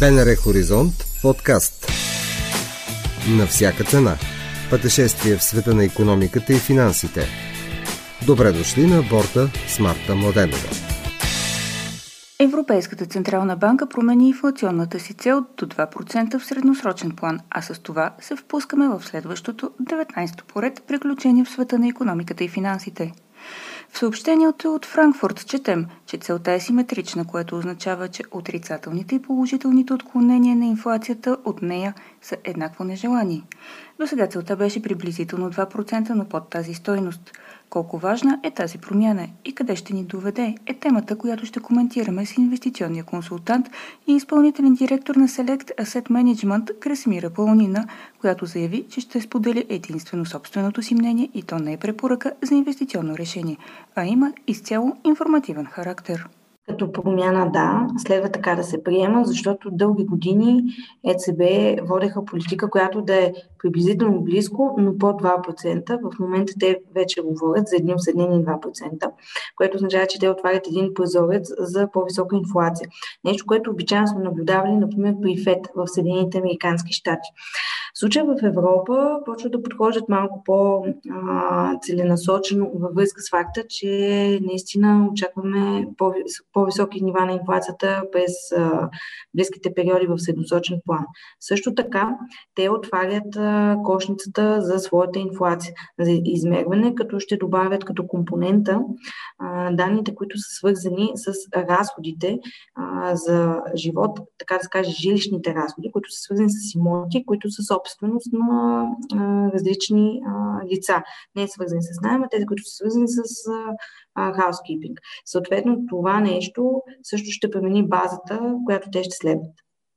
БНР Хоризонт подкаст. На всяка цена. Пътешествие в света на економиката и финансите. Добре дошли на борта с Марта Младенова. Европейската централна банка промени инфлационната си цел до 2% в средносрочен план, а с това се впускаме в следващото 19-то поред приключение в света на економиката и финансите – в съобщението от Франкфурт четем, че целта е симетрична, което означава, че отрицателните и положителните отклонения на инфлацията от нея са еднакво нежелани. До сега целта беше приблизително 2%, но под тази стойност – колко важна е тази промяна и къде ще ни доведе е темата, която ще коментираме с инвестиционния консултант и изпълнителен директор на Select Asset Management Кресмира Пълнина, която заяви, че ще сподели единствено собственото си мнение и то не е препоръка за инвестиционно решение, а има изцяло информативен характер. характер. Като промяна, да, следва така да се приема, защото дълги години ЕЦБ водеха политика, която да е приблизително близко, но по 2%. В момента те вече говорят за едни осъднени 2%, което означава, че те отварят един прозорец за по-висока инфлация. Нещо, което обичайно сме наблюдавали, например, при ФЕД в Съединените Американски щати. В случая в Европа почват да подхождат малко по-целенасочено във връзка с факта, че наистина очакваме по-високи нива на инфлацията през близките периоди в средносочен план. Също така, те отварят кошницата за своята инфлация за измерване, като ще добавят като компонента данните, които са свързани с разходите за живот, така да се каже, жилищните разходи, които са свързани с имоти, които са собственост на различни лица. Не е свързани с найема, тези, които са свързани с housekeeping. Съответно, това нещо също ще промени базата, която те ще следват.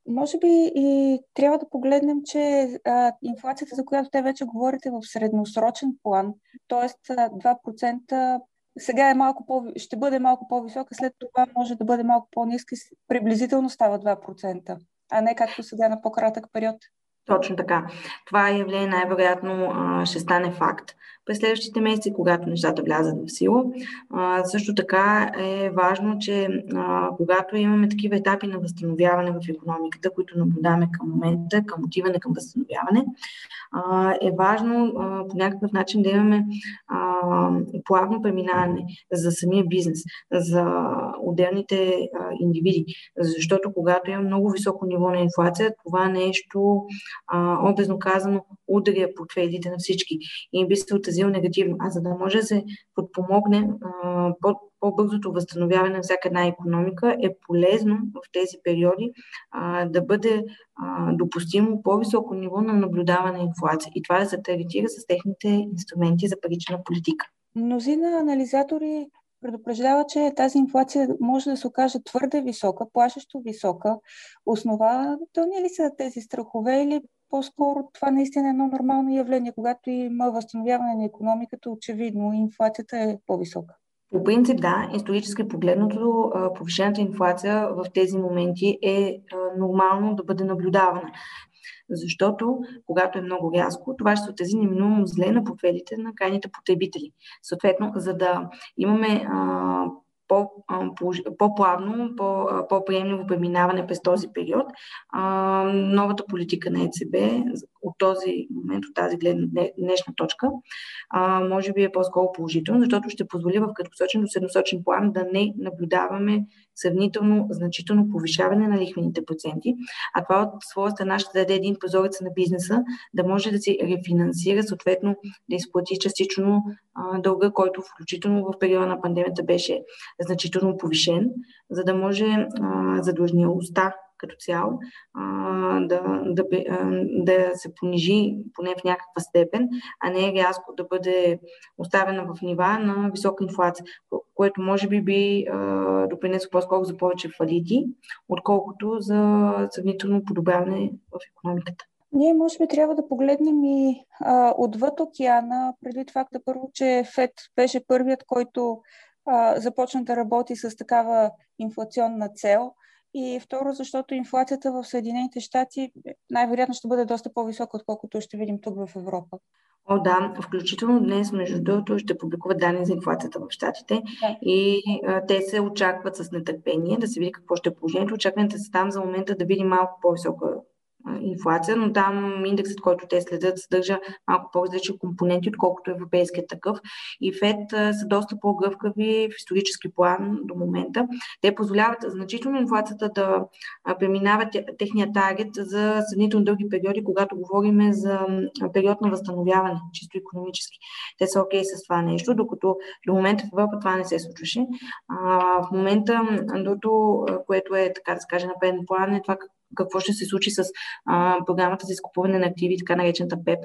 Може би и трябва да погледнем, че а, инфлацията, за която те вече говорите в средносрочен план, т.е. 2% сега е малко по, ще бъде малко по-висока, след това може да бъде малко по-ниска, приблизително става 2%, а не както сега на по-кратък период. Точно така. Това явление най-вероятно ще стане факт през следващите месеци, когато нещата влязат в сила. А, също така е важно, че а, когато имаме такива етапи на възстановяване в економиката, които наблюдаваме към момента, към отиване към възстановяване, а, е важно а, по някакъв начин да имаме а, плавно преминаване за самия бизнес, за отделните а, индивиди. Защото когато има много високо ниво на инфлация, това нещо, а, образно казано, ударя портфелите на всички и би се отразил негативно. А за да може да се подпомогне по-бързото възстановяване на всяка една економика, е полезно в тези периоди а, да бъде а, допустимо по-високо ниво на наблюдаване на инфлация. И това да се таргетира с техните инструменти за парична политика. Мнозина анализатори предупреждава, че тази инфлация може да се окаже твърде висока, плашещо висока. Основателни ли са тези страхове или по-скоро това наистина е едно нормално явление, когато има възстановяване на економиката, очевидно инфлацията е по-висока. По принцип, да, исторически погледнато, повишената инфлация в тези моменти е нормално да бъде наблюдавана. Защото, когато е много рязко, това ще се отрази неминуемо зле на портфелите на крайните потребители. Съответно, за да имаме по-плавно, по-приемливо преминаване през този период. Новата политика на ЕЦБ от този момент, от тази гледна днешна точка, може би е по-скоро положително, защото ще позволи в краткосрочен до средносрочен план да не наблюдаваме сравнително значително повишаване на лихвените проценти, а това от своя страна ще даде един прозорец на бизнеса да може да си рефинансира, съответно да изплати частично дълга, който включително в периода на пандемията беше значително повишен, за да може задлъжнялостта като цяло да, да, да се понижи поне в някаква степен, а не рязко да бъде оставена в нива на висока инфлация, което може би би допринесло по-скоро за повече фалити, отколкото за сравнително подобряване в економиката. Ние може би трябва да погледнем и а, отвъд океана, предвид факта първо, че ФЕД беше първият, който а, започна да работи с такава инфлационна цел. И второ, защото инфлацията в Съединените щати най-вероятно ще бъде доста по-висока, отколкото ще видим тук в Европа. О, да, включително днес, между другото, ще публикуват данни за инфлацията в Штатите да. и а, те се очакват с нетърпение да се види какво ще е положението. Очакването са там за момента да видим малко по-висока инфлация, но там индексът, който те следят, съдържа малко по-различни компоненти, отколкото европейският такъв. И ФЕД са доста по-гъвкави в исторически план до момента. Те позволяват значително инфлацията да преминава техния таргет за сравнително дълги периоди, когато говорим за период на възстановяване, чисто економически. Те са окей okay с това нещо, докато до момента в Европа това не се случваше. в момента, другото, което е, така да се каже, на преден план е това какво ще се случи с а, програмата за изкупуване на активи, така наречената ПЕП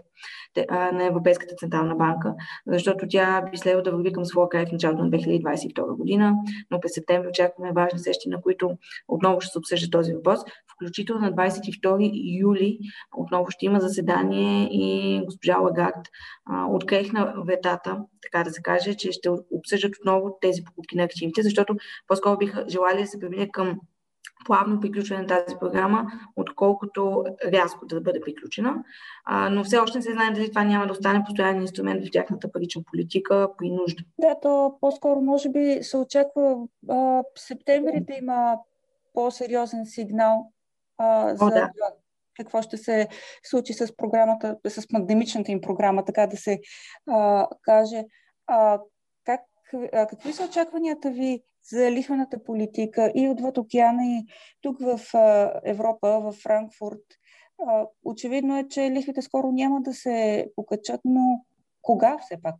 на Европейската централна банка, защото тя би следвало да върви към своя край в началото на 2022 година, но през септември очакваме важни срещи, на които отново ще се обсъжда този въпрос. Включително на 22 юли отново ще има заседание и госпожа Лагард открехна ветата, така да се каже, че ще обсъждат отново тези покупки на активите, защото по-скоро биха желали да се премине към плавно приключване на тази програма, отколкото рязко да бъде приключена. А, но все още не се знае дали това няма да остане постоянен инструмент в тяхната парична политика при нужда. Да, то по-скоро може би се очаква а, в септември да има по-сериозен сигнал а, за О, да. какво ще се случи с програмата, с пандемичната им програма, така да се а, каже. А, как, а, какви са очакванията ви за лихвената политика и отвъд океана и тук в Европа, в Франкфурт. Очевидно е, че лихвите скоро няма да се покачат, но кога все пак?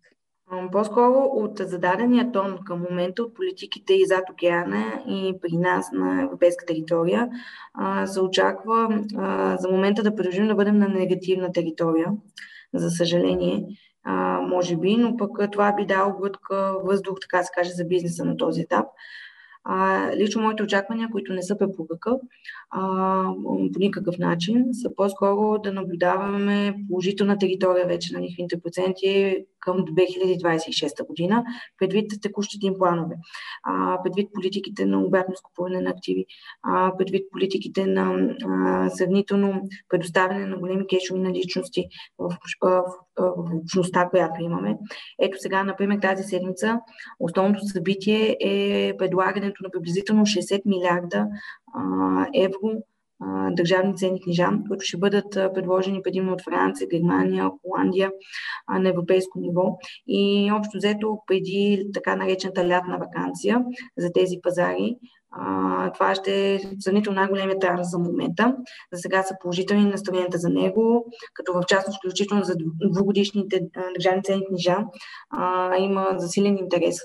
По-скоро от зададения тон към момента от политиките и зад океана и при нас на европейска територия се очаква за момента да продължим да бъдем на негативна територия, за съжаление а, може би, но пък това би дало глътка въздух, така се каже, за бизнеса на този етап. А, лично моите очаквания, които не са препоръка по никакъв начин, са по-скоро да наблюдаваме положителна територия вече на лихвените проценти към 2026 година, предвид текущите им планове, а, предвид политиките на обратно скупуване на активи, а, предвид политиките на а, сравнително предоставяне на големи кешови наличности в, в, в, общността, която имаме. Ето сега, например, тази седмица основното събитие е предлагането на приблизително 60 милиарда а, евро държавни ценни книжа, които ще бъдат предложени предимно от Франция, Германия, Холандия на европейско ниво. И общо взето преди така наречената лятна вакансия за тези пазари, това ще е сравнително най-големият транс за момента. За сега са положителни настроенията за него, като в частност, включително за двугодишните държавни ценни книжа, има засилен интерес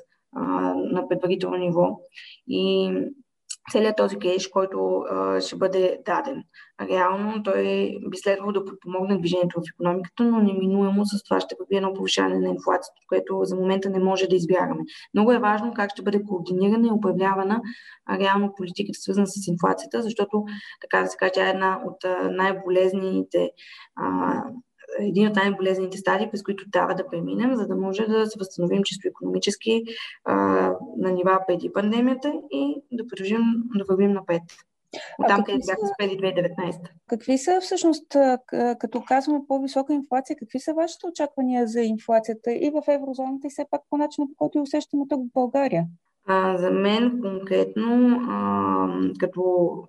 на предварително ниво. И целият този кеш, който а, ще бъде даден. Реално той би следвало да подпомогне движението в економиката, но неминуемо с това ще бъде едно повишаване на инфлацията, което за момента не може да избягаме. Много е важно как ще бъде координирана и управлявана реално политиката, свързана с инфлацията, защото, така да се каже, тя е една от най-болезните а, един от най-болезните стадии, през които трябва да преминем, за да може да се възстановим чисто економически а, на нива преди пандемията и да продължим да вървим напред. Там, където бяхме спели 2019. Какви са всъщност, като казваме по-висока инфлация, какви са вашите очаквания за инфлацията и в еврозоната и все пак по начина, по който усещаме тук в България? А, за мен конкретно, а, като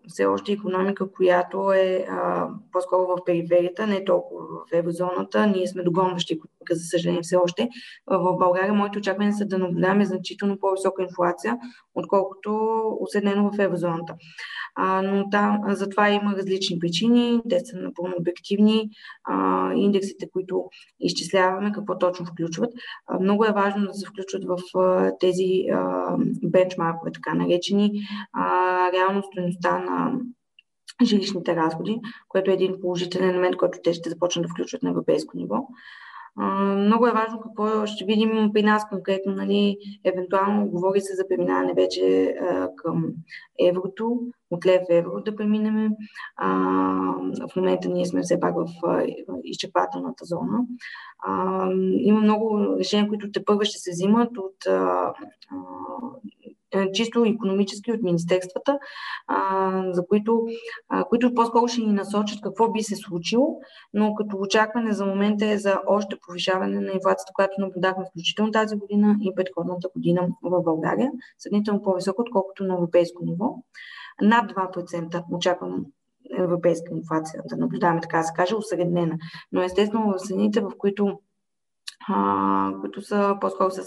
все още економика, която е а, по-скоро в периферията, не толкова в еврозоната, ние сме догонващи економика, за съжаление все още. В България моите очаквания са да наблюдаваме значително по-висока инфлация, отколкото уседнено в еврозоната. А, но там, за това има различни причини, те са напълно обективни. А, индексите, които изчисляваме, какво точно включват. А, много е важно да се включват в а, тези а, бенчмаркове, така наречени, а, реално стоеността на жилищните разходи, което е един положителен елемент, който те ще започнат да включват на европейско ниво. Много е важно какво ще видим при нас конкретно. Нали, евентуално говори се за преминаване вече а, към еврото, от лев евро да преминем. А, в момента ние сме все пак в изчерпателната зона. А, има много решения, които те първо ще се взимат от а, чисто економически от министерствата, за които, които по-скоро ще ни насочат какво би се случило, но като очакване за момента е за още повишаване на инфлацията, която наблюдахме включително тази година и предходната година в България, сравнително по-високо, отколкото на европейско ниво. Над 2% очаквам европейска инфлация, да наблюдаваме, така да се каже, усреднена. Но естествено в страните, в които а, които са по-скоро с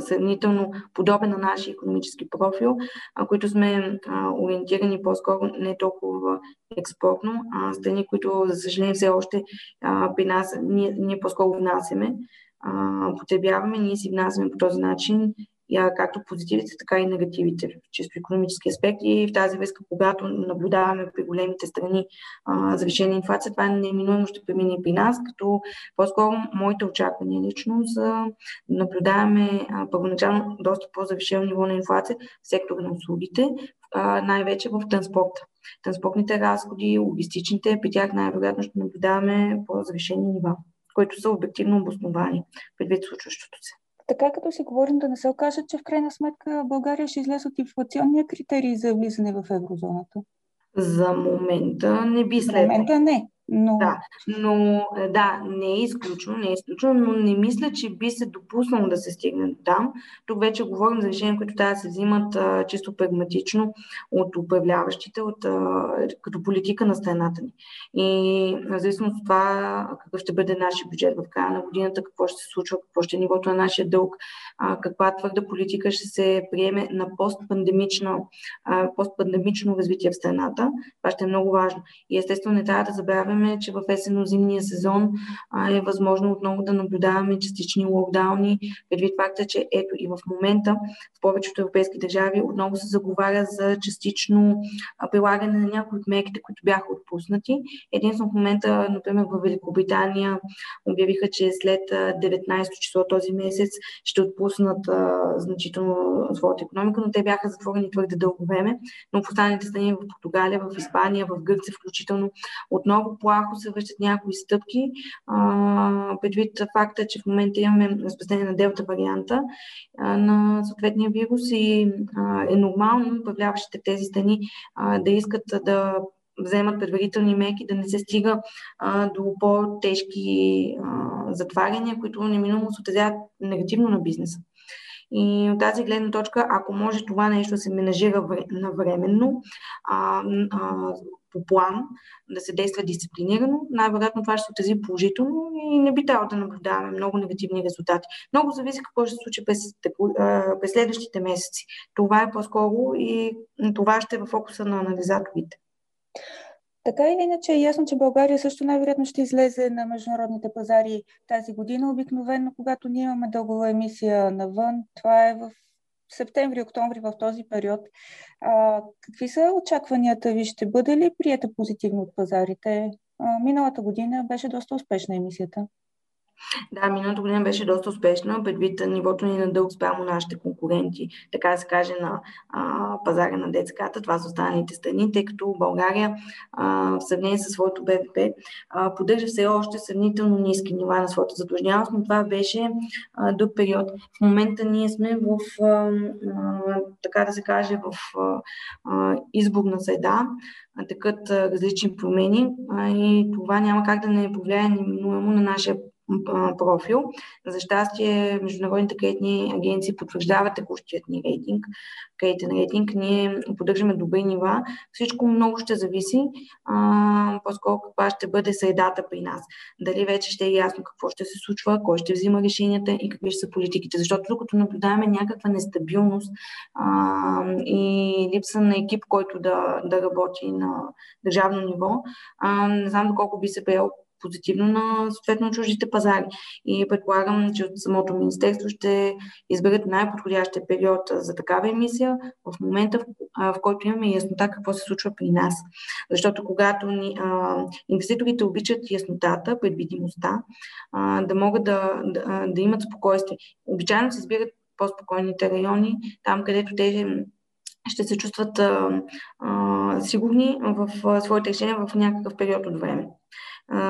сравнително подобен на нашия економически профил, а, които сме а, ориентирани по-скоро не толкова експортно, а страни, които, за съжаление, все още а, при нас ние, ние по-скоро внасяме, а, потребяваме, ние си внасяме по този начин както позитивите, така и негативите в чисто економически аспект. И в тази връзка, когато наблюдаваме при големите страни завишена инфлация, това неминуемо ще премине при нас, като по-скоро моите очаквания лично да наблюдаваме а, първоначално доста по-завишено ниво на инфлация в сектора на услугите, а, най-вече в транспорта. Транспортните разходи, логистичните, при тях най-вероятно ще наблюдаваме по-завишени нива, които са обективно обосновани предвид случващото се така като си говорим да не се окаже, че в крайна сметка България ще излезе от инфлационния критерий за влизане в еврозоната? За момента не би следвало. За момента не. Но... Да, но е, да, не е изключено, не е изключено, но не мисля, че би се допуснало да се стигне до там. Тук вече говорим за решения, които трябва да се взимат а, чисто прагматично от управляващите, от, а, като политика на страната ни. И в зависимост от това какъв ще бъде нашия бюджет в края на годината, какво ще се случва, какво ще е нивото на нашия дълг, а, каква твърда политика ще се приеме на постпандемично, а, постпандемично развитие в страната. Това ще е много важно. И естествено не трябва да забравяме Очакваме, че в есенно-зимния сезон а, е възможно отново да наблюдаваме частични локдауни, предвид факта, че ето и в момента в повечето европейски държави отново се заговаря за частично прилагане на някои от мерките, които бяха отпуснати. Единствено в момента, например, в Великобритания обявиха, че след 19 число този месец ще отпуснат а, значително своята економика, но те бяха затворени твърде дълго време. Но в останалите страни в Португалия, в Испания, в Гърция включително отново плахо се вършат някои стъпки, а, предвид факта, че в момента имаме разпределение на делта варианта а, на съответния вирус и а, е нормално управляващите тези страни да искат да вземат предварителни мерки, да не се стига а, до по-тежки а, затваряния, които неминуемо се отразяват негативно на бизнеса. И от тази гледна точка, ако може това нещо да се менажира навременно, а, а, по план, да се действа дисциплинирано, най-вероятно това ще се отрази положително и не би трябвало да наблюдаваме много негативни резултати. Много зависи какво ще се случи през, през следващите месеци. Това е по-скоро и това ще е в фокуса на анализаторите. Така или иначе е ясно, че България също най-вероятно ще излезе на международните пазари тази година. Обикновено, когато ние имаме дългова емисия навън, това е в септември, октомври в този период. А, какви са очакванията ви? Ще бъде ли прията позитивно от пазарите? А, миналата година беше доста успешна емисията. Да, миналата година беше доста успешна, предвид нивото ни на дълг спрямо нашите конкуренти, така да се каже, на а, пазара на детската. Това са останалите страни, тъй като България а, в сравнение с своето БВП поддържа все още сравнително ниски нива на своята задлъжнялост, но това беше а, друг период. В момента ние сме в, а, а, така да се каже, в а, а, изборна среда, такът различни промени а, и това няма как да не повлияе неминуемо на нашия профил. За щастие, международните кредитни агенции потвърждават текущият ни рейтинг, кредитен рейтинг. Ние поддържаме добри нива. Всичко много ще зависи а, по-скоро каква ще бъде средата при нас. Дали вече ще е ясно какво ще се случва, кой ще взима решенията и какви ще са политиките. Защото докато наблюдаваме някаква нестабилност а, и липса на екип, който да, да работи на държавно ниво, а, не знам доколко би се приел позитивно на съответно чуждите пазари. И предполагам, че от самото министерство ще изберат най-подходящия период за такава емисия в момента, в, който имаме яснота какво се случва при нас. Защото когато ни, а, инвеститорите обичат яснотата, предвидимостта, а, да могат да, да, да имат спокойствие. Обичайно се избират по-спокойните райони, там където те ще се чувстват а, а, сигурни в а, своите решения в някакъв период от време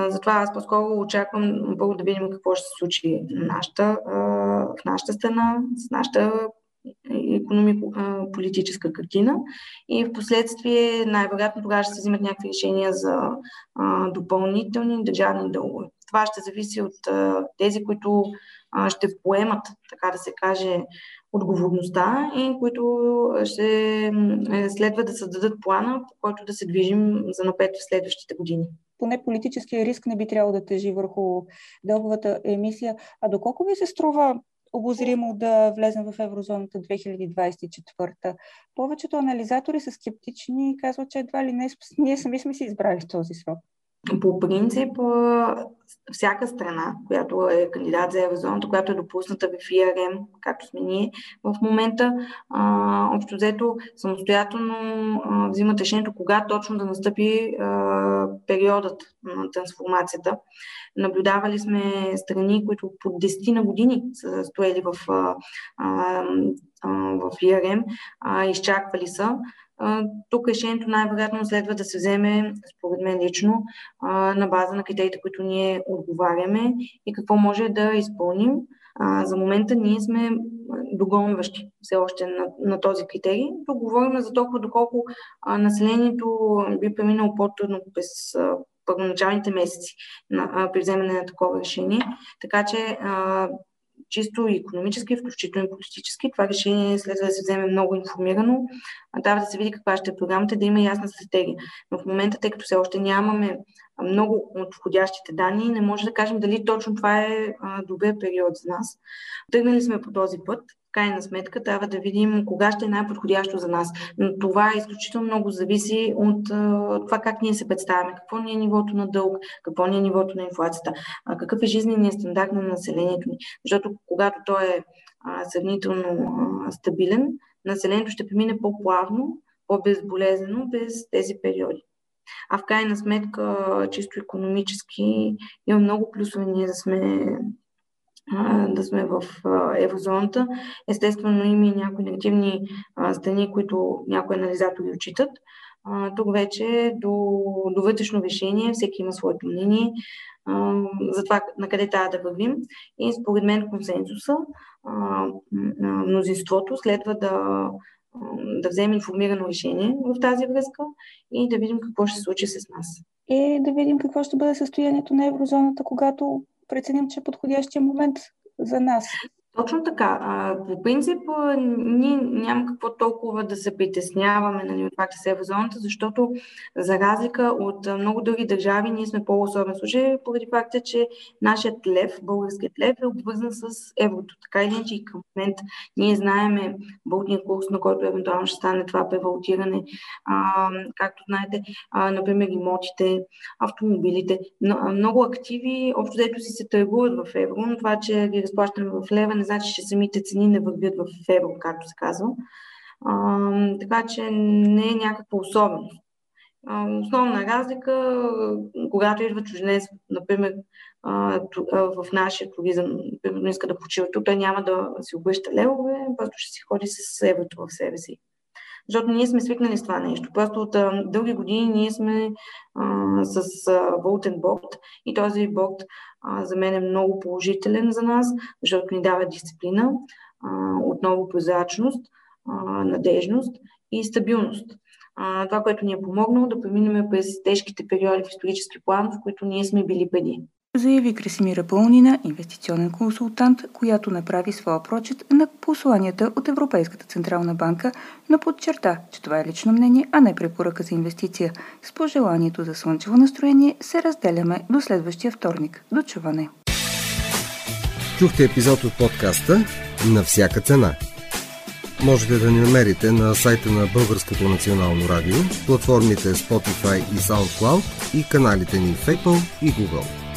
затова аз по-скоро очаквам първо да видим какво ще се случи нашата, в нашата страна, с нашата економико-политическа картина и в последствие най-вероятно тогава ще се взимат някакви решения за допълнителни държавни дългове. Това ще зависи от тези, които ще поемат, така да се каже, отговорността и които ще следва да създадат плана, по който да се движим за напред в следващите години поне политическия риск не би трябвало да тежи върху дълговата емисия. А доколко ви се струва обозримо да влезем в еврозоната 2024. Повечето анализатори са скептични и казват, че едва ли не ние сами сме си избрали този срок. По принцип, всяка страна, която е кандидат за еврозоната, която е допусната в ИРМ, както сме ние в момента, а, общо взето самостоятелно а, взимат решението кога точно да настъпи а, периодът на трансформацията. Наблюдавали сме страни, които по 10 на години са стояли в, а, а, в ИРМ, а, изчаквали са. Тук решението най-вероятно следва да се вземе, според мен лично, на база на критериите, които ние отговаряме и какво може да изпълним. За момента ние сме догонващи все още на, на този критерий. Тук говорим за толкова доколко населението би преминало по-трудно през първоначалните месеци на, при вземане на такова решение. Така че чисто економически, включително и политически. Това решение следва да се вземе много информирано. Трябва да се види каква ще е програмата, да има ясна стратегия. Но в момента, тъй като все още нямаме много от входящите данни, не може да кажем дали точно това е добър период за нас. Тръгнали сме по този път крайна сметка трябва да видим кога ще е най-подходящо за нас. Но това е изключително много зависи от това как ние се представяме, какво ни е нивото на дълг, какво ни е нивото на инфлацията, какъв е жизненият стандарт на населението ни. Защото когато той е сравнително стабилен, населението ще премине по-плавно, по-безболезнено без тези периоди. А в крайна сметка, чисто економически, има много плюсове ние да сме да сме в еврозоната. Естествено, има и някои негативни страни, които някои анализатори отчитат. Тук вече до, до вътрешно решение всеки има своето мнение за това на къде трябва да вървим. И според мен консенсуса, мнозинството следва да, да вземе информирано решение в тази връзка и да видим какво ще се случи с нас. И да видим какво ще бъде състоянието на еврозоната, когато преценим, че е подходящия момент за нас. Точно така. По принцип, ние няма какво толкова да се притесняваме на нали, факта с еврозоната, защото за разлика от много други държави, ние сме по-особен случай, поради факта, че нашият лев, българският лев е обвързан с еврото. Така или иначе и към момент ние знаеме валутния курс, на който евентуално ще стане това превалутиране. А, както знаете, а, например, имотите, автомобилите. Много активи, общо дето си се търгуват в евро, но това, че ги разплащаме в лева, не значи, че самите цени не вървят в евро, както се казва. А, така че не е някаква особеност. Основна разлика, когато идва чужденец, например, в нашия туризъм, примерно иска да почива тук, той няма да си обръща левове, просто ще си ходи с еврото в себе си. Защото ние сме свикнали с това нещо. Просто от а, дълги години ние сме а, с а, валутен и този борт а, за мен е много положителен за нас, защото ни дава дисциплина, а, отново прозрачност, надежност и стабилност. А, това, което ни е помогнало да преминем през тежките периоди в исторически план, в които ние сме били преди заяви Красимира Пълнина, инвестиционен консултант, която направи своя прочит на посланията от Европейската Централна банка, но подчерта, че това е лично мнение, а не препоръка за инвестиция. С пожеланието за слънчево настроение се разделяме до следващия вторник. До чуване! Чухте епизод от подкаста «На всяка цена». Можете да ни намерите на сайта на Българското национално радио, платформите Spotify и SoundCloud и каналите ни в Apple и Google.